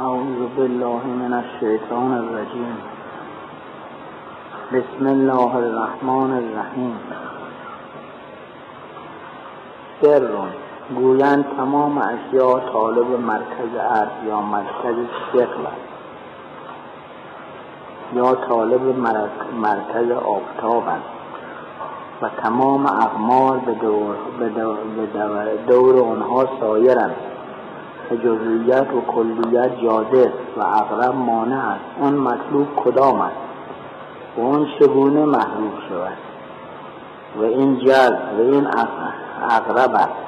أعوذ بالله من الشيطان الرجيم. بسم الله الرحمن الرحیم. سر گویند تمام اشیا طالب مرکز عرض یا مرکز شکل یا طالب مرکز آفتابند و تمام اقمار به دور, به دور, به دور آنها سایرند جزئیت و کلیت جاده و اغرب مانع است اون مطلوب کدام است؟ و اون چگونه محروب شود؟ و این جز و این اغرب است.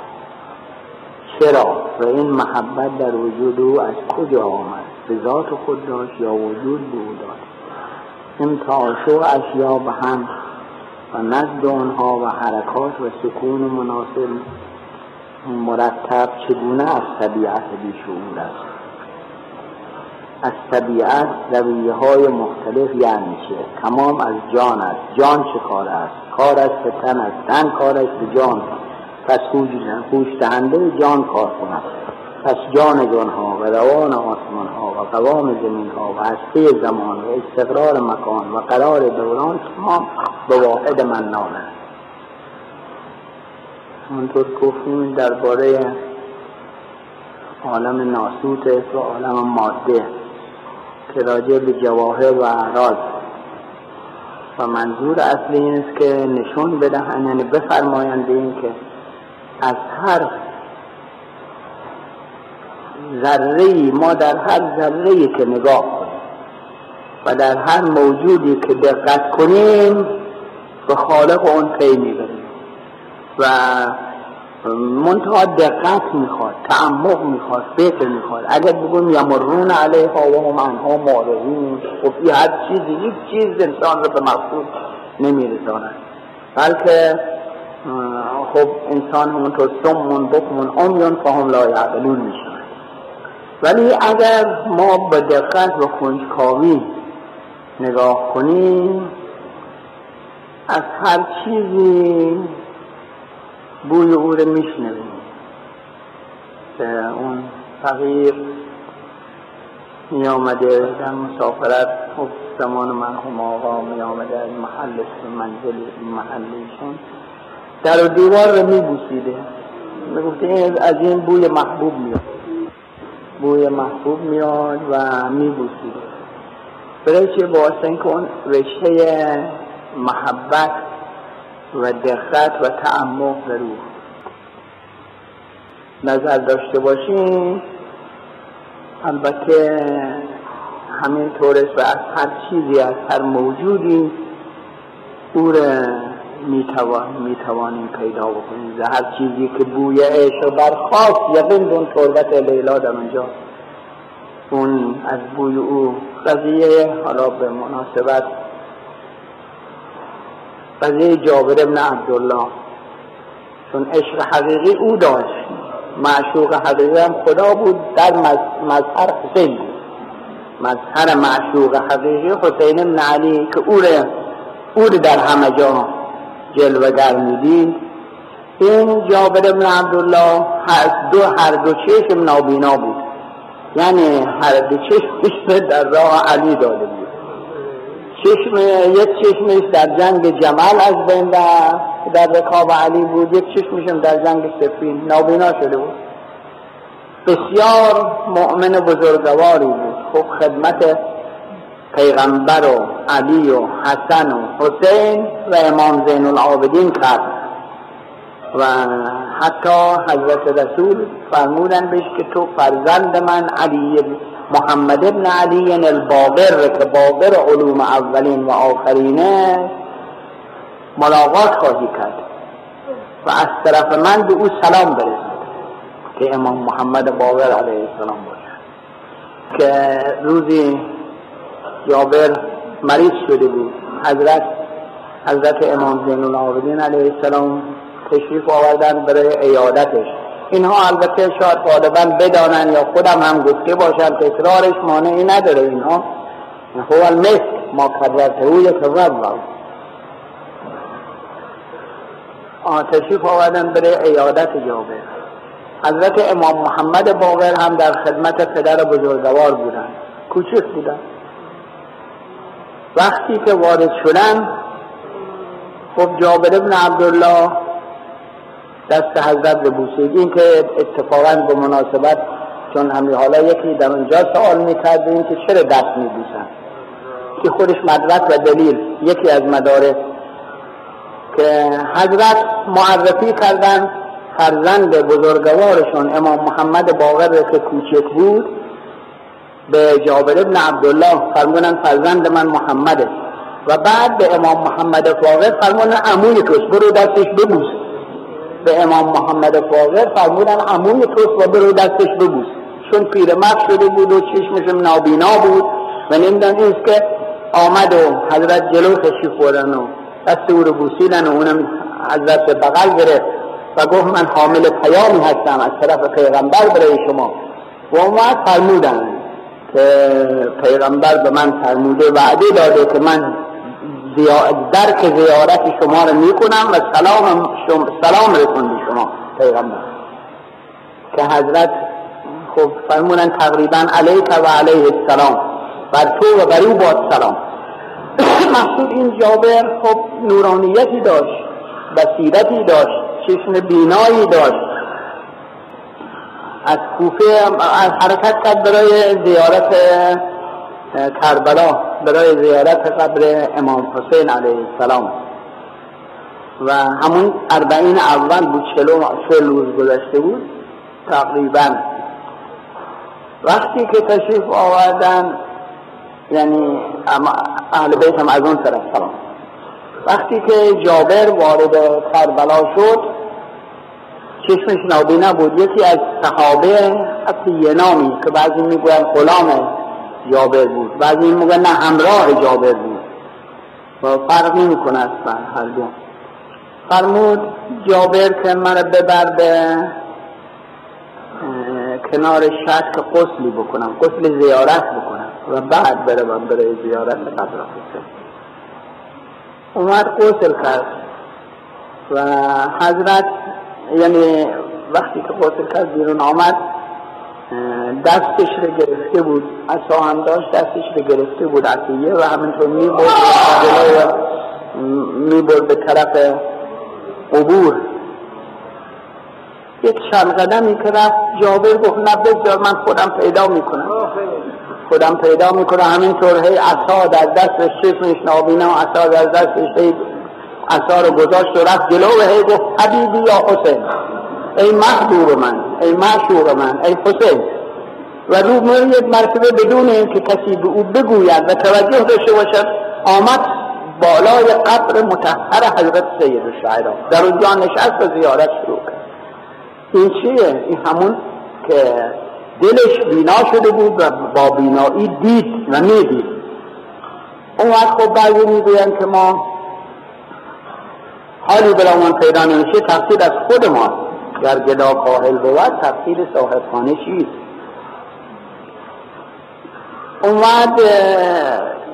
چرا؟ و این محبت در وجود او از کجا آمد؟ به ذات خود داشت یا وجود به او داد این تعاشق اشیا به هم و نزد آنها و حرکات و سکون مناسب مرتب چگونه از طبیعت بیشعور است از طبیعت رویه های مختلف یعنی چه؟ تمام از جان است. جان چه کار است؟ کار است به تن است. تن کار است به جان. پس خوش دهنده جان کار کند. پس جان جان ها و روان آسمان ها و قوام زمین ها و هسته زمان و استقرار مکان و قرار دوران تمام به واحد من است. همونطور گفتیم درباره عالم ناسوت و عالم ماده که راجع به جواهر و اعراض و منظور اصلی این است که نشون بدهند یعنی بفرمایند این که از هر ذره ما در هر ذره که نگاه کنیم و در هر موجودی که دقت کنیم به خالق اون پی می‌بریم. و منتها دقت می‌خواد تعمق می‌خواد فکر می‌خواد. اگر بگویم یمرون علیها و هم انها معرضون خب این هر چیزی یک چیز انسان رو به مقصود نمیرساند. بلکه خب انسان همونطور سمون بکمون امیون فهم لا یعقلون میشن ولی اگر ما به دقت و کنجکاوی نگاه کنیم از هر چیزی بوی او رو میشنویم. که اون فقیر می آمده در مسافرت. خب زمان مرحوم آقا می آمده از محل منزل محلیشون در و دیوار رو می بوسیده می گفته از این بوی محبوب میاد. بوی محبوب میاد و می بوسیده برای چه باعث اینکه اون رشته محبت و دقت و تعمق در او نظر داشته باشیم البته همین طورش و از هر چیزی از هر موجودی او را می‌توانیم پیدا بکنیم. و هر چیزی که بوی عشق برخواست یقین دون تربت لیلا در اونجا. اون از بوی او قضیه حالا به مناسبت قضیه جابر ابن عبدالله. چون عشق حقیقی او داشت. معشوق حقیقی هم خدا بود. در مظهر حسین بود. مظهر معشوق حقیقی حسین ابن علی که او او در همه جا جلوگر می‌دید. این جابر ابن عبدالله هر دو هر دو چشم نابینا بود. یعنی هر دو چشمش در راه علی داده بود. چشم یک چشمش در جنگ جمل از بین در رکاب علی بود یک چشمشم در جنگ سفین. نابینا شده بود. بسیار مؤمن بزرگواری بود. خب خدمت پیغمبر و علی و حسن و حسین و امام زین العابدین کرد. و حتی حضرت رسول فرمودن بهش که تو فرزند من علی محمد ابن علی الباقر که باقر علوم اولین و آخرینه ملاقات خواهی کرد. و از طرف من به او سلام برسید که امام محمد باقر علیه السلام باشد که روزی جابر مریض شده بود. حضرت حضرت امام زین العابدین علیه السلام تشریف آوردن برای ایادتش اینها البته شاید غالبا بدانن یا خودم هم گفته باشن تکرارش مانعی نداره اینها هو المثل ما کررته او یتوضا. تشریف آوردن برای ایادت جابر حضرت امام محمد باقر هم در خدمت پدر بزرگوار بودن. کوچک بودن. وقتی که وارد شدن خب جابر ابن عبدالله دست حضرت ببوسید این که اتفاقا به مناسبت چون همین حالا یکی در اونجا سوال می‌کرد این که چرا دست میبوسن که خودش مدرک و دلیل یکی از مدارک که حضرت معرفی کردن فرزند بزرگوارشون امام محمد باقر که کوچک بود به جابر ابن عبدالله فرمونن فرزند من محمده. و بعد به امام محمد باقر فرمونن عموی توست برو دستش ببوس. به امام محمد باقر فرمودن عموی توست و برو دستش ببوس. چون پیرمرد شده بود و چشمش نابینا بود و نمیدن اینست که آمد و حضرت جلو تشریف بردن و دست او رو بوسیدن و اونم حضرت به بغل گرفت و گفت من حامل پیامی هستم از طرف پیغمبر برای شما. و اومد فرمودن که پیغمبر به من فرموده وعده داده که من درک زیارت شما رو می‌کنم و سلام شما سلام رسون شما پیغمبر. که حضرت خب فرمونن تقریبا علیک و علیه السلام. بر تو و بر او باد سلام. محسود این جابر خب نورانیتی داشت بصیرتی داشت چشم بینایی داشت. از کوفه از حرکت کرد برای زیارت کربلا. برای زیارت قبر امام حسین علیه السلام. و همون اربعین اول بود چلو چل روز گذشته بود تقریبا. وقتی که تشریف آوردن یعنی اهل بیت هم از اون طرف سلام. وقتی که جابر وارد کربلا شد چشمش نابینا بود. یکی از صحابه حتی یه نامی که بعضی می‌گوین غلام جابر بود. بعضی می‌گوین نه همراه جابر بود. و فرق نمی اصلا هر دو فرمود جابر که من ببر به کنار شک قسلی بکنم قسل زیارت بکنم و بعد بروم برای زیارت قبر اومد قسل کرد و حضرت یعنی وقتی که قسل کرد بیرون آمد دستش رو گرفته بود. اصلا هم داشت دستش رو گرفته بود عطیه و همینطور می برد به طرف عبور یک چند قدمی که رفت جابر گفت نه بذار من خودم پیدا می‌کنم. خودم پیدا می‌کنم. همینطور هی عصا در دستش چشمش نابینا عصا در دستش هی عصا رو گذاشت و رفت جلو و هی گفت حبیبی یا حسین. ای محبوب من ای معشوق من ای حسین. و رو یک مرتبه بدون اینکه کسی به او بگوید و توجه داشته باشد آمد بالای قبر متحر حضرت سید الشعرا در اونجا نشست و زیارت شروع کرد. این چیه؟ این همون که دلش بینا شده بود و با بینایی دید و می‌دید. اون وقت خب بعضی می‌گوین که ما حالی برامون پیدا نمیشه تقصیر از خود ما. گر گدا کاهل بود تقصیر صاحب خانه چیست؟ اومد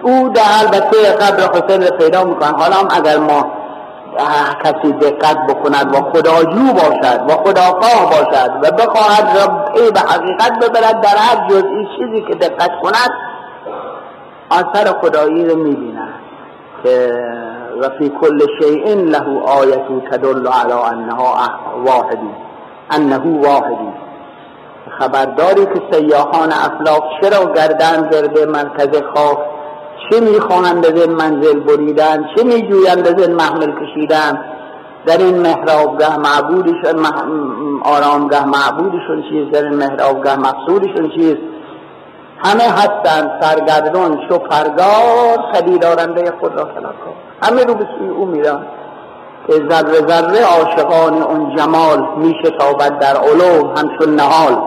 او در البته قبر حسین رو پیدا می‌کنن حالا هم اگر ما کسی دقت بکند و خداجو باشد و خداخواه باشد و بخواهد ربعی به حقیقت ببرد در هر جزئی چیزی که دقت کند آثر خدایی رو می‌بیند که و فی کل شیء له آیت تدل علی انها واحدی. انه واحدی. خبرداری که سیاحان افلاق چرا گردن گرده مرکز خاک؟ چه می‌خواهند از این منزل بریدن؟ چه میجویند از این محمل کشیدن؟ در این محرابگاه معبودشون آرامگاه معبودشون چیز در این محرابگاه مقصودشون چیز؟ همه هستند سرگردان شفرگار پدیدارنده خود را کن. همه رو به سوی او میرن. که ذره ذره عاشقان اون جمال میشه تابد در علو همچون نهال.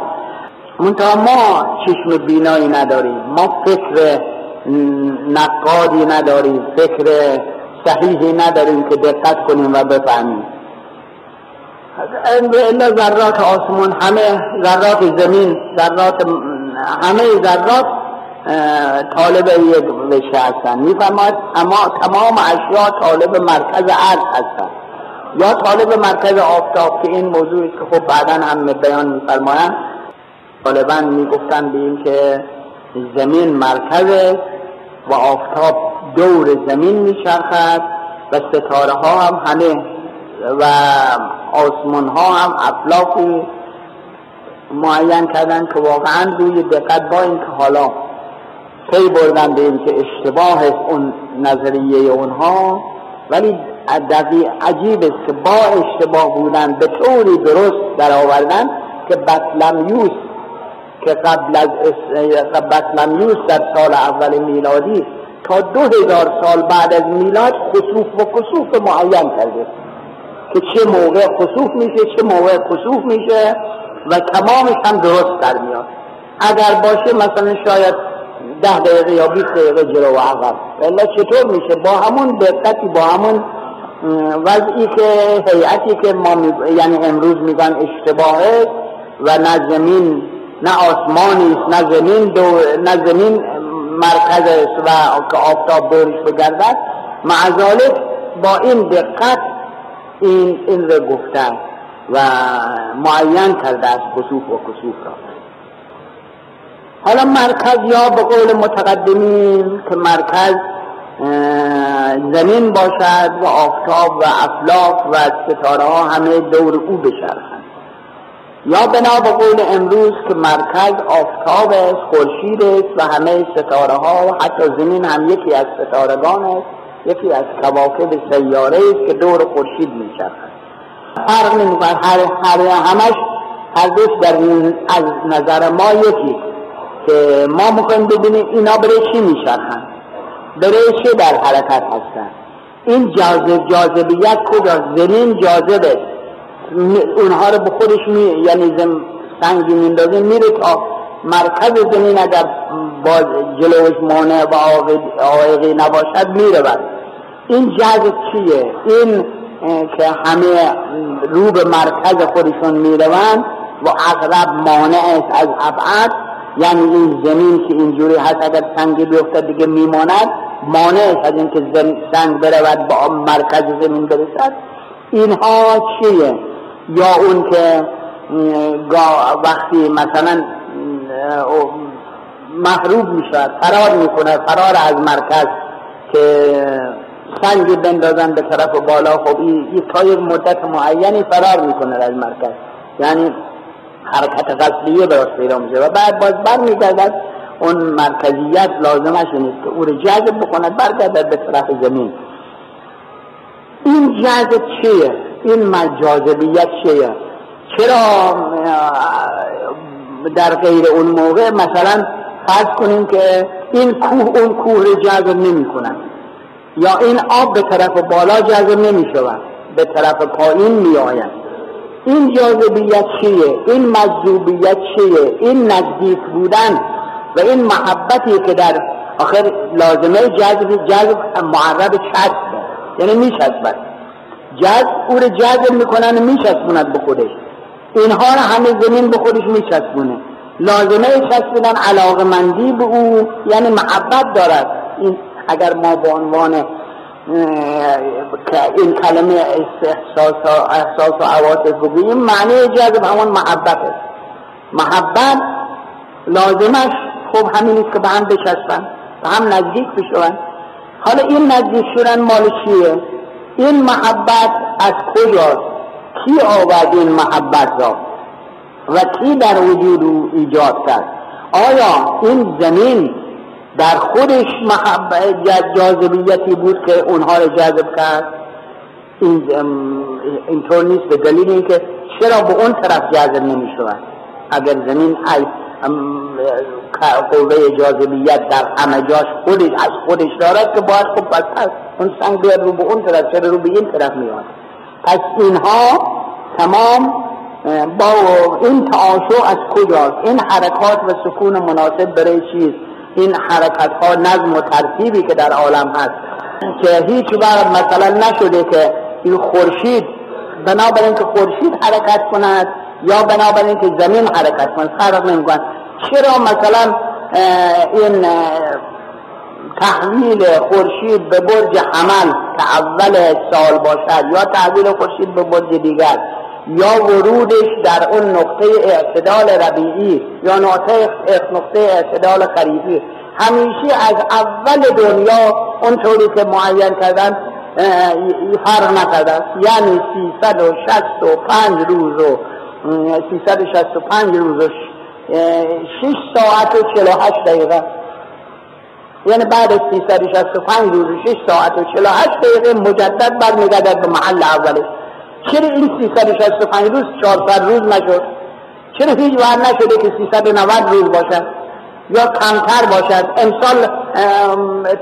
منتها ما چشم بینایی نداریم. ما فکر نقادی نداریم فکر صحیحی نداریم که دقت کنیم و بفهمیم. الا ذرات آسمان همه ذرات زمین ذرات همه ذرات طالب یک وشه هستن. می‌فهمد اما تمام اشیاء طالب مرکز عرض هستن. یا طالب مرکز آفتاب که این موضوعی که خب بعدا هم بیان میفرمایند. غالبا می‌گفتن به این که زمین مرکز و آفتاب دور زمین میچرخد و ستاره ها هم همه و آسمان ها هم افلاکی معین کردن که واقعا روی دقت با این که حالا پی بردن به که اشتباه است اون نظریه اونها ولی دقیق عجیب است که با اشتباه بودن به طوری درست در آوردن که بطلمیوس که قبل از بطلمیوس در سال اول میلادی تا دو هزار سال بعد از میلاد خصوف و خصوف معین کرده. که چه موقع خصوف میشه چه موقع خصوف میشه؟ و تمامش هم درست در میاد. اگر باشه مثلا شاید ده دقیقه یا 20 دقیقه جلو و عقب. ولی چطور میشه؟ با همون دقتی با همون وضعی که هیئتی که ما یعنی امروز میگن اشتباهه و نه زمین نه آسمانی نه زمین دو نه زمین مرکز است و که آفتاب دورش بگردد. معذالک با این دقت این این رو گفته. و معین کرده از خصوف و خصوف را. حالا مرکز یا به قول متقدمین که مرکز زمین باشد و آفتاب و افلاک و ستاره ها همه دور او بشرخند یا بنا به قول امروز که مرکز آفتاب است خورشید است و همه ستاره ها و حتی زمین هم یکی از ستارگان است یکی از کواکب سیاره است که دور خورشید میچرخد فرق نمی‌کنه. هر هر همش هر دوش در از نظر ما یکی که ما می‌خوایم ببینیم اینا برای چی میچرخن؟ برای چه در حرکت هستن؟ این جاذب جاذبیت کجا؟ زمین جاذبه. اونها رو به خودش می یعنی زم سنگی میندازه میره تا مرکز زمین اگر باز جلوش مانع و آقایقی نباشد میره بر. این جذب چیه؟ این که همه رو به مرکز خودشون می‌روند و اغرب مانع است از ابعد یعنی این زمین که اینجوری هست اگر سنگی بیفتد دیگه میماند. مانع است از اینکه سنگ برود با مرکز زمین برسد. اینها چیه؟ یا اون که وقتی مثلا محروب می‌شود فرار می‌کنه فرار از مرکز که سنگی بندازن به طرف بالا. خب این تا یک مدت معینی فرار می‌کنه از مرکز. یعنی حرکت قصدیه براش پیدا میشه و بعد باز بر میگردد اون مرکزیت لازمش نیست که او رو جذب بکند برگردد به طرف زمین. این جذب چیه؟ این جاذبیت چیه؟ چرا در غیر اون موقع مثلا فرض کنیم که این کوه اون کوه رو جذب نمی کنن یا این آب به طرف بالا جذب نمی شود به طرف پایین می آید این جاذبیت چیه؟ این مجذوبیت چیه؟ این نزدیک بودن و این محبتی که در آخر لازمه جذب جذب معرب چسب یعنی میچسبد. جذب او رو جذب می‌کنن میچسبوند به خودش. اینها رو همه زمین به خودش میچسبونه. لازمه چسبیدن علاقه مندی به او یعنی محبت دارد. این اگر ما به عنوان این کلمه احساس و, احساس و عواطف بگوییم معنی جذب همون محبت است. محبت لازمش خب همین است که به هم بچسبن به هم نزدیک بشون. حالا این نزدیک شدن مال چیه؟ این محبت از کجاست؟ کی آورد این محبت را؟ و کی در وجود او ایجاد کرد؟ آیا این زمین در خودش جاذبیتی بود که اونها رو جذب کرد. این اینطور نیست به دلیل اینکه چرا به اون طرف جذب نمی شود؟ اگر زمین قوه جاذبیت در همه جاش خودش از خودش دارد که باید خب پس اون سنگ بیاد رو به اون طرف چرا رو به این طرف میاد پس اینها تمام با این تعاشو از کجاست؟ این حرکات و سکون مناسب برای چیست؟ این حرکت ها نظم و ترتیبی که در عالم هست که هیچ وقت مثلا نشده که این خورشید بنابراین که خورشید حرکت کند یا بنابراین که زمین حرکت کند فرق نمی‌کند چرا مثلا این تحویل خورشید به برج حمل که اول سال باشد یا تحویل خورشید به برج دیگر؟ یا ورودش در اون نقطه اعتدال ربیعی یا نقطه نقطه اعتدال خریفی همیشه از اول دنیا اونطوری که معین کردن فرق نکرده یعنی 365 روز و 365 روز و 6 ساعت و 48 دقیقه. یعنی بعد از 365 روز و 6 ساعت و 48 دقیقه مجدد برمیگردد به محل اولش چرا این 365 روز 400 روز نشد؟ چرا هیچ وقت نشده که 390 روز باشد؟ یا کمتر باشد؟ امسال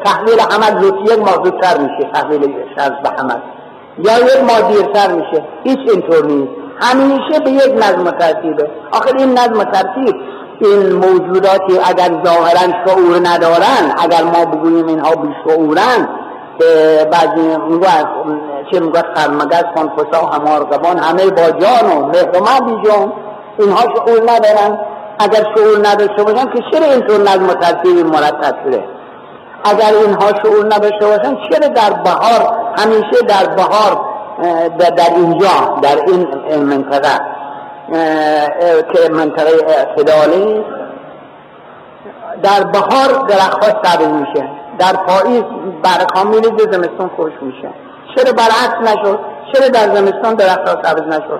تحویل حمد زود یک ماه زودتر میشه تحویل شرز به حمد. یا یک ماه دیرتر میشه. هیچ اینطور نیست. همیشه به یک نظم ترتیبه. آخر این نظم ترتیب این موجوداتی اگر ظاهرا شعور ندارن اگر ما بگوییم اینها بیشعورن بعضی چه می‌گوید خرمگز خانفسا همارگبان همه با جان و مهرمه بی جان اینها شعور ندارن. اگر شعور نداشته باشن که چرا اینطور نظم و ترتیب مرتب شده؟ اگر اینها شعور نداشته باشن چرا در بهار همیشه در بهار در اینجا در این منطقه که منطقه اعتدالی در بهار درخت سبز میشه. در پاییز برکا میریزه زمستان خوش میشه. چرا برعکس نشد؟ چرا در زمستان درخت سبز نشد؟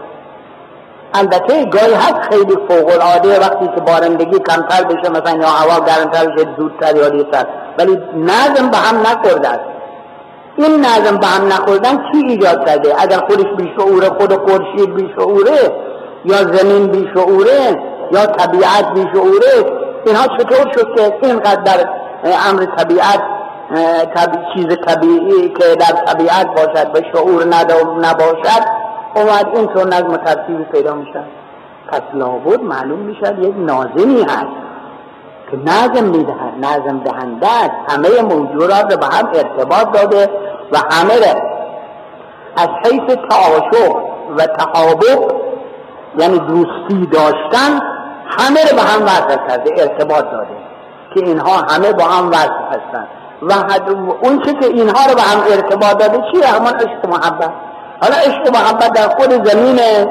البته گاهی هست خیلی فوق العاده وقتی که بارندگی کمتر بشه مثلا یا هوا گرمتر بشه زودتر یا دیرتر. ولی نظم به هم نخورده است. این نظم به هم نخوردن کی ایجاد کرده؟ اگر خودش بیشعوره خود خورشید بیشعوره یا زمین بیشعوره یا طبیعت بیشعوره اینها چطور شد که اینقدر در امر طبیعت طبی... چیز طبیعی که در طبیعت باشد به شعور نباشد اومد اینطور نظم ترتیبی پیدا میشن پس لابد معلوم می‌شد یک نازمی هست که نظم می‌دهد نظم دهنده است. همه موجودات به هم ارتباط داده و همه رو از حیث تعاشق و تحابق یعنی دوستی داشتن همه رو به هم وصل کرده ارتباط داده که اینها همه با هم وصل هستن و اون چه که اینها رو به هم ارتباط داده چیه همان عشق محبت. حالا عشق محبت در خود زمینه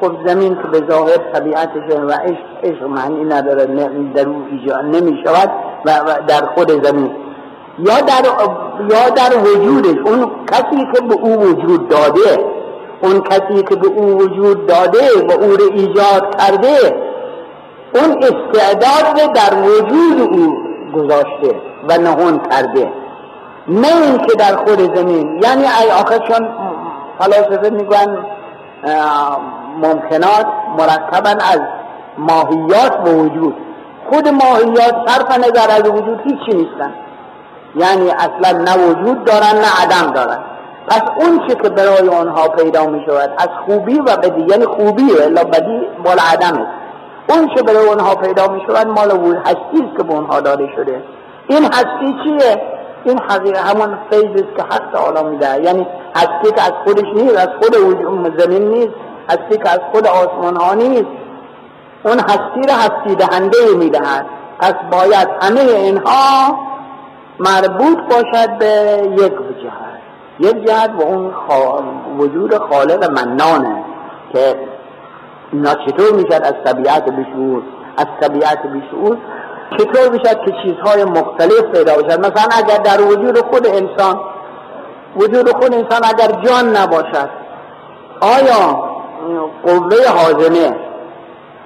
خب زمین که به ظاهر طبیعتشه و عشق عشق معنی نداره در او نمی شود و در خود زمین. یا در یا در وجودش اون کسی که به او وجود داده اون کسی که به او وجود داده و او رو ایجاد کرده اون استعداد در وجود او گذاشته. و نهون کرده نه این که در خود زمین. یعنی ای آخه چون فلاسفه میگن ممکنات مرکبا از ماهیات به وجود. خود ماهیات صرف نظر از وجود هیچی نیستن. یعنی اصلا نه وجود دارن نه عدم دارن. پس اون چه که برای آنها پیدا می شود از خوبی و بدی یعنی خوبی الا بدی مال عدمه. اون چه برای آنها پیدا می شود مال هستی که به آنها داده شده. این هستی چیه؟ این حقیقه همون فیض است که حق تعالی میده. یعنی هستی که از خودش نیست از خود زمین نیست. هستی که از خود آسمان ها نیست. اون هستی را هستی دهنده می‌دهد. پس باید همه اینها مربوط باشد به یک جهت. یک جهت و اون وجود خالق منانه که اینا چطور می‌شد از طبیعت بشعور. از طبیعت بشعور چطور می‌شد که چیزهای مختلف پیدا بشد مثلا اگر در وجود خود انسان وجود خود انسان اگر جان نباشد آیا قوه حازمه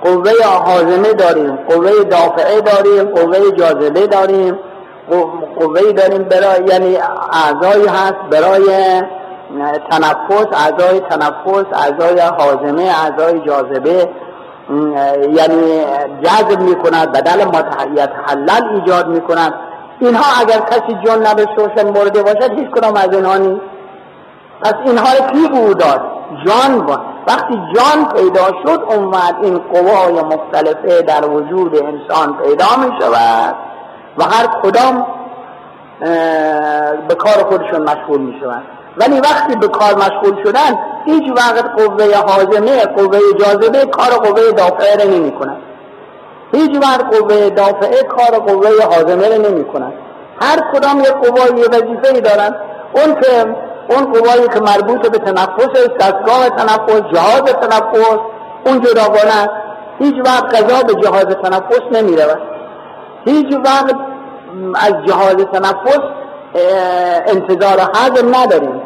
قوه حازمه داریم قوه دافعه داریم قوه جاذبه داریم قوه داریم برای یعنی اعضایی هست برای تنفس اعضای تنفس اعضای حازمه اعضای جاذبه یعنی جذب می‌کند بدل متحیت حلل ایجاد می‌کند. اینها اگر کسی جان نداشته باشد مرده باشد هیچ کدام از اینها نیست. پس اینها رو کی بود داد؟ جان با. وقتی جان پیدا شد اومد این قوای مختلفه در وجود انسان پیدا می شود و هر کدام به کار خودشون مشغول می شود ولی وقتی به کار مشغول شدن هیچ وقت قوه حازمه قوه جاذبه کار قوه دافعه رو نمی کند هیچ وقت قوه دافعه کار قوه حازمه رو نمی کند هر کدام یک قوای وظیفه ای دارن. اون که اون قوایی که مربوط به تنفس دستگاه تنفس جهاز تنفس اون است هیچ وقت قضا به جهاز تنفس نمی رود هیچ وقت از جهاز تنفس انتظار حضر نداریم.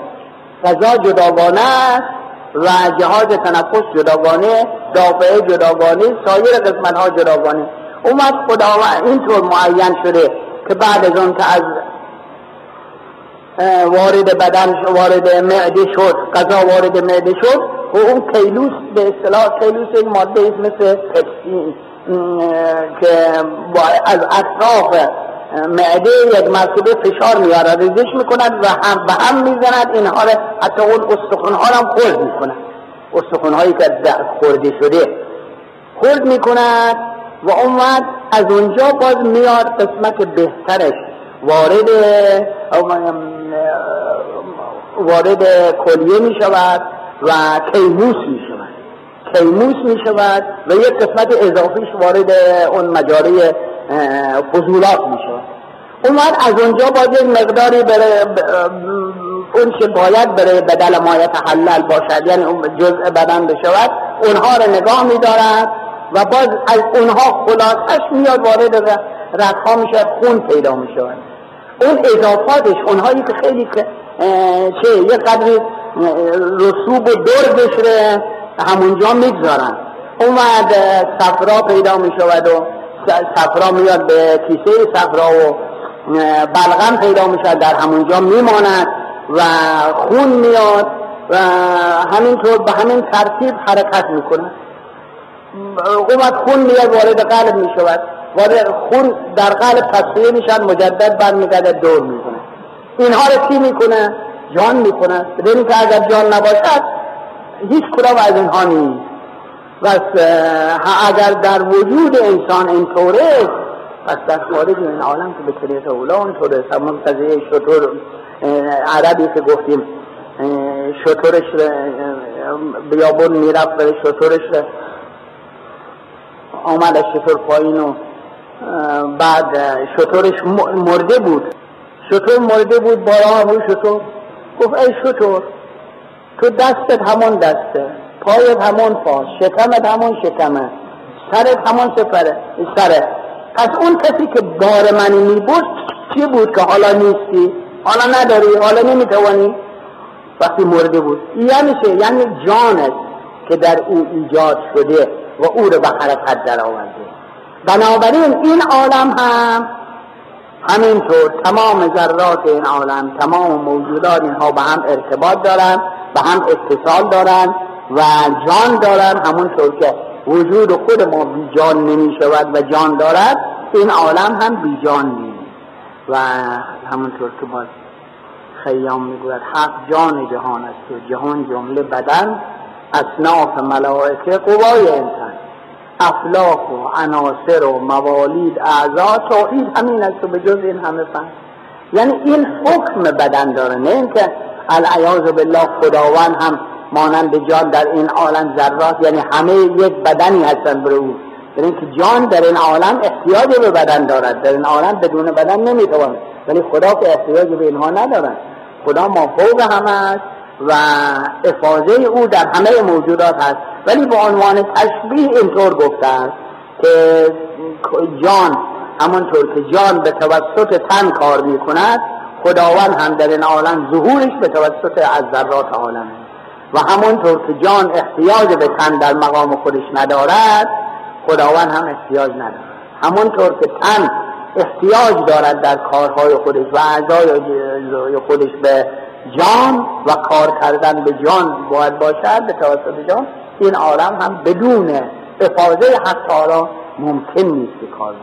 قضا جداگانه است. و جهاز تنفس جداگانه دافعه جداگانه سایر قسمت ها جداگانه. اومد خداوند اینطور معین شده که بعد از اون که از وارد بدن وارد معده شد غذا وارد معده شد و اون کیلوس به اصطلاح کیلوس یک ماده مثل پپسین که از اطراف معده یک مرتبه فشار میاره ریزش می‌کند و هم به هم می‌زند. اینها را حتی اون استخون ها هم خورد می‌کند. استخون هایی که خورده شده خورد می‌کند و اومد از اونجا باز میاد قسمت بهترش. وارد وارد کلیه می شود و کیموس می شود کیموس می شود و یک قسمت اضافیش وارد اون مجاره فضولات می شود اومد از اونجا باید یک مقداری بره اون که باید برای بدل مایت حلل باشد یعنی جزء بدن بشود اونها رو نگاه می دارد و باز از اونها خلاصش میاد وارد رگها میشه خون پیدا می شود اون اضافاتش اونهایی که خیلی چه یه قدری رسوب و در بشره همونجا می‌گذارن. اومد صفرا پیدا می شود و صفرا میاد به کیسه صفرا و بلغم پیدا می شود در همونجا میماند و خون میاد و همینطور به همین ترتیب حرکت می‌کنه. اومد خون میاد وارد قلب می شود وارد خون در قلب تصفیه میشن مجدد برمیگرده دور می‌کنه. اینها رو کی می‌کنه؟ جان می‌کنه. بدین که اگر جان نباشد هیچ کدام از اینها نیست. و اگر در وجود انسان اینطوره پس در خارج این عالم که به طریق اولا اونطوره منتظه شطور عربی که گفتیم شطورش بیابون می‌رفت و شطورش آمد شطور پایین و بعد شطورش مرده بود. شطور مرده بود بارا همون شطور گفت ای شطور تو دستت همون دسته. پایت همون پا شکمت همون شکمه. سرت همون سفره سره. پس اون کسی که بار منی می بود چی بود که حالا نیستی؟ حالا نداری؟ حالا نمی‌توانی؟ وقتی مرده بود. یعنی چه یعنی جانت که در او ایجاد شده و او رو به حرکت در آورده. بنابراین این عالم هم همینطور تمام ذرات این عالم تمام موجودات اینها به هم ارتباط دارن به هم اتصال دارن. و جان دارن همونطور که وجود خود ما بی جان نمی شود و جان دارد این عالم هم بی جان نیست. و همونطور که باز خیام می‌گوید حق جان جهان است و جهان جمله بدن اصناف ملائکه قوای انسان. افلاک و عناصر و موالید اعضا توحید همین است و به جز این همه فهم یعنی این حکم بدن داره نه اینکه العیاذ بالله خداوند هم مانند جان در این عالم ذرات یعنی همه یک بدنی هستن برای او. در اینکه جان در این عالم احتیاج به بدن دارد. در این عالم بدون بدن نمی‌تواند ولی خدا که احتیاج به اینها ندارد. خدا ما فوق همه است و افاظه او در همه موجودات هست ولی به عنوان تشبیه اینطور گفته است که جان همونطور که جان به توسط تن کار می کند خداوند هم در این عالم ظهورش به توسط از ذرات عالم و همونطور که جان احتیاج به تن در مقام خودش ندارد خداوند هم احتیاج ندارد. همونطور که تن احتیاج دارد در کارهای خودش و اعضای خودش به جان و کار کردن به جان باید باشد به توسط جان این عالم هم بدون افاظه حق تعالی ممکن نیست که کار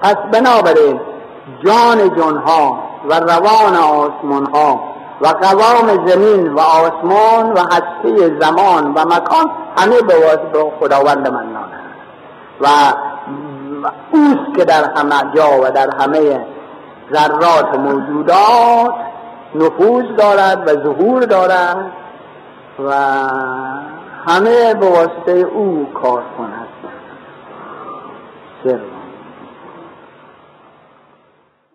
پس بنابراین جان جانها و روان آسمان ها و قوام زمین و آسمان و هستی زمان و مکان همه به واسطه خداوند منان و اوست که در همه جا و در همه ذرات موجودات نفوذ دارد و ظهور دارد و همه به واسطه او کار کند.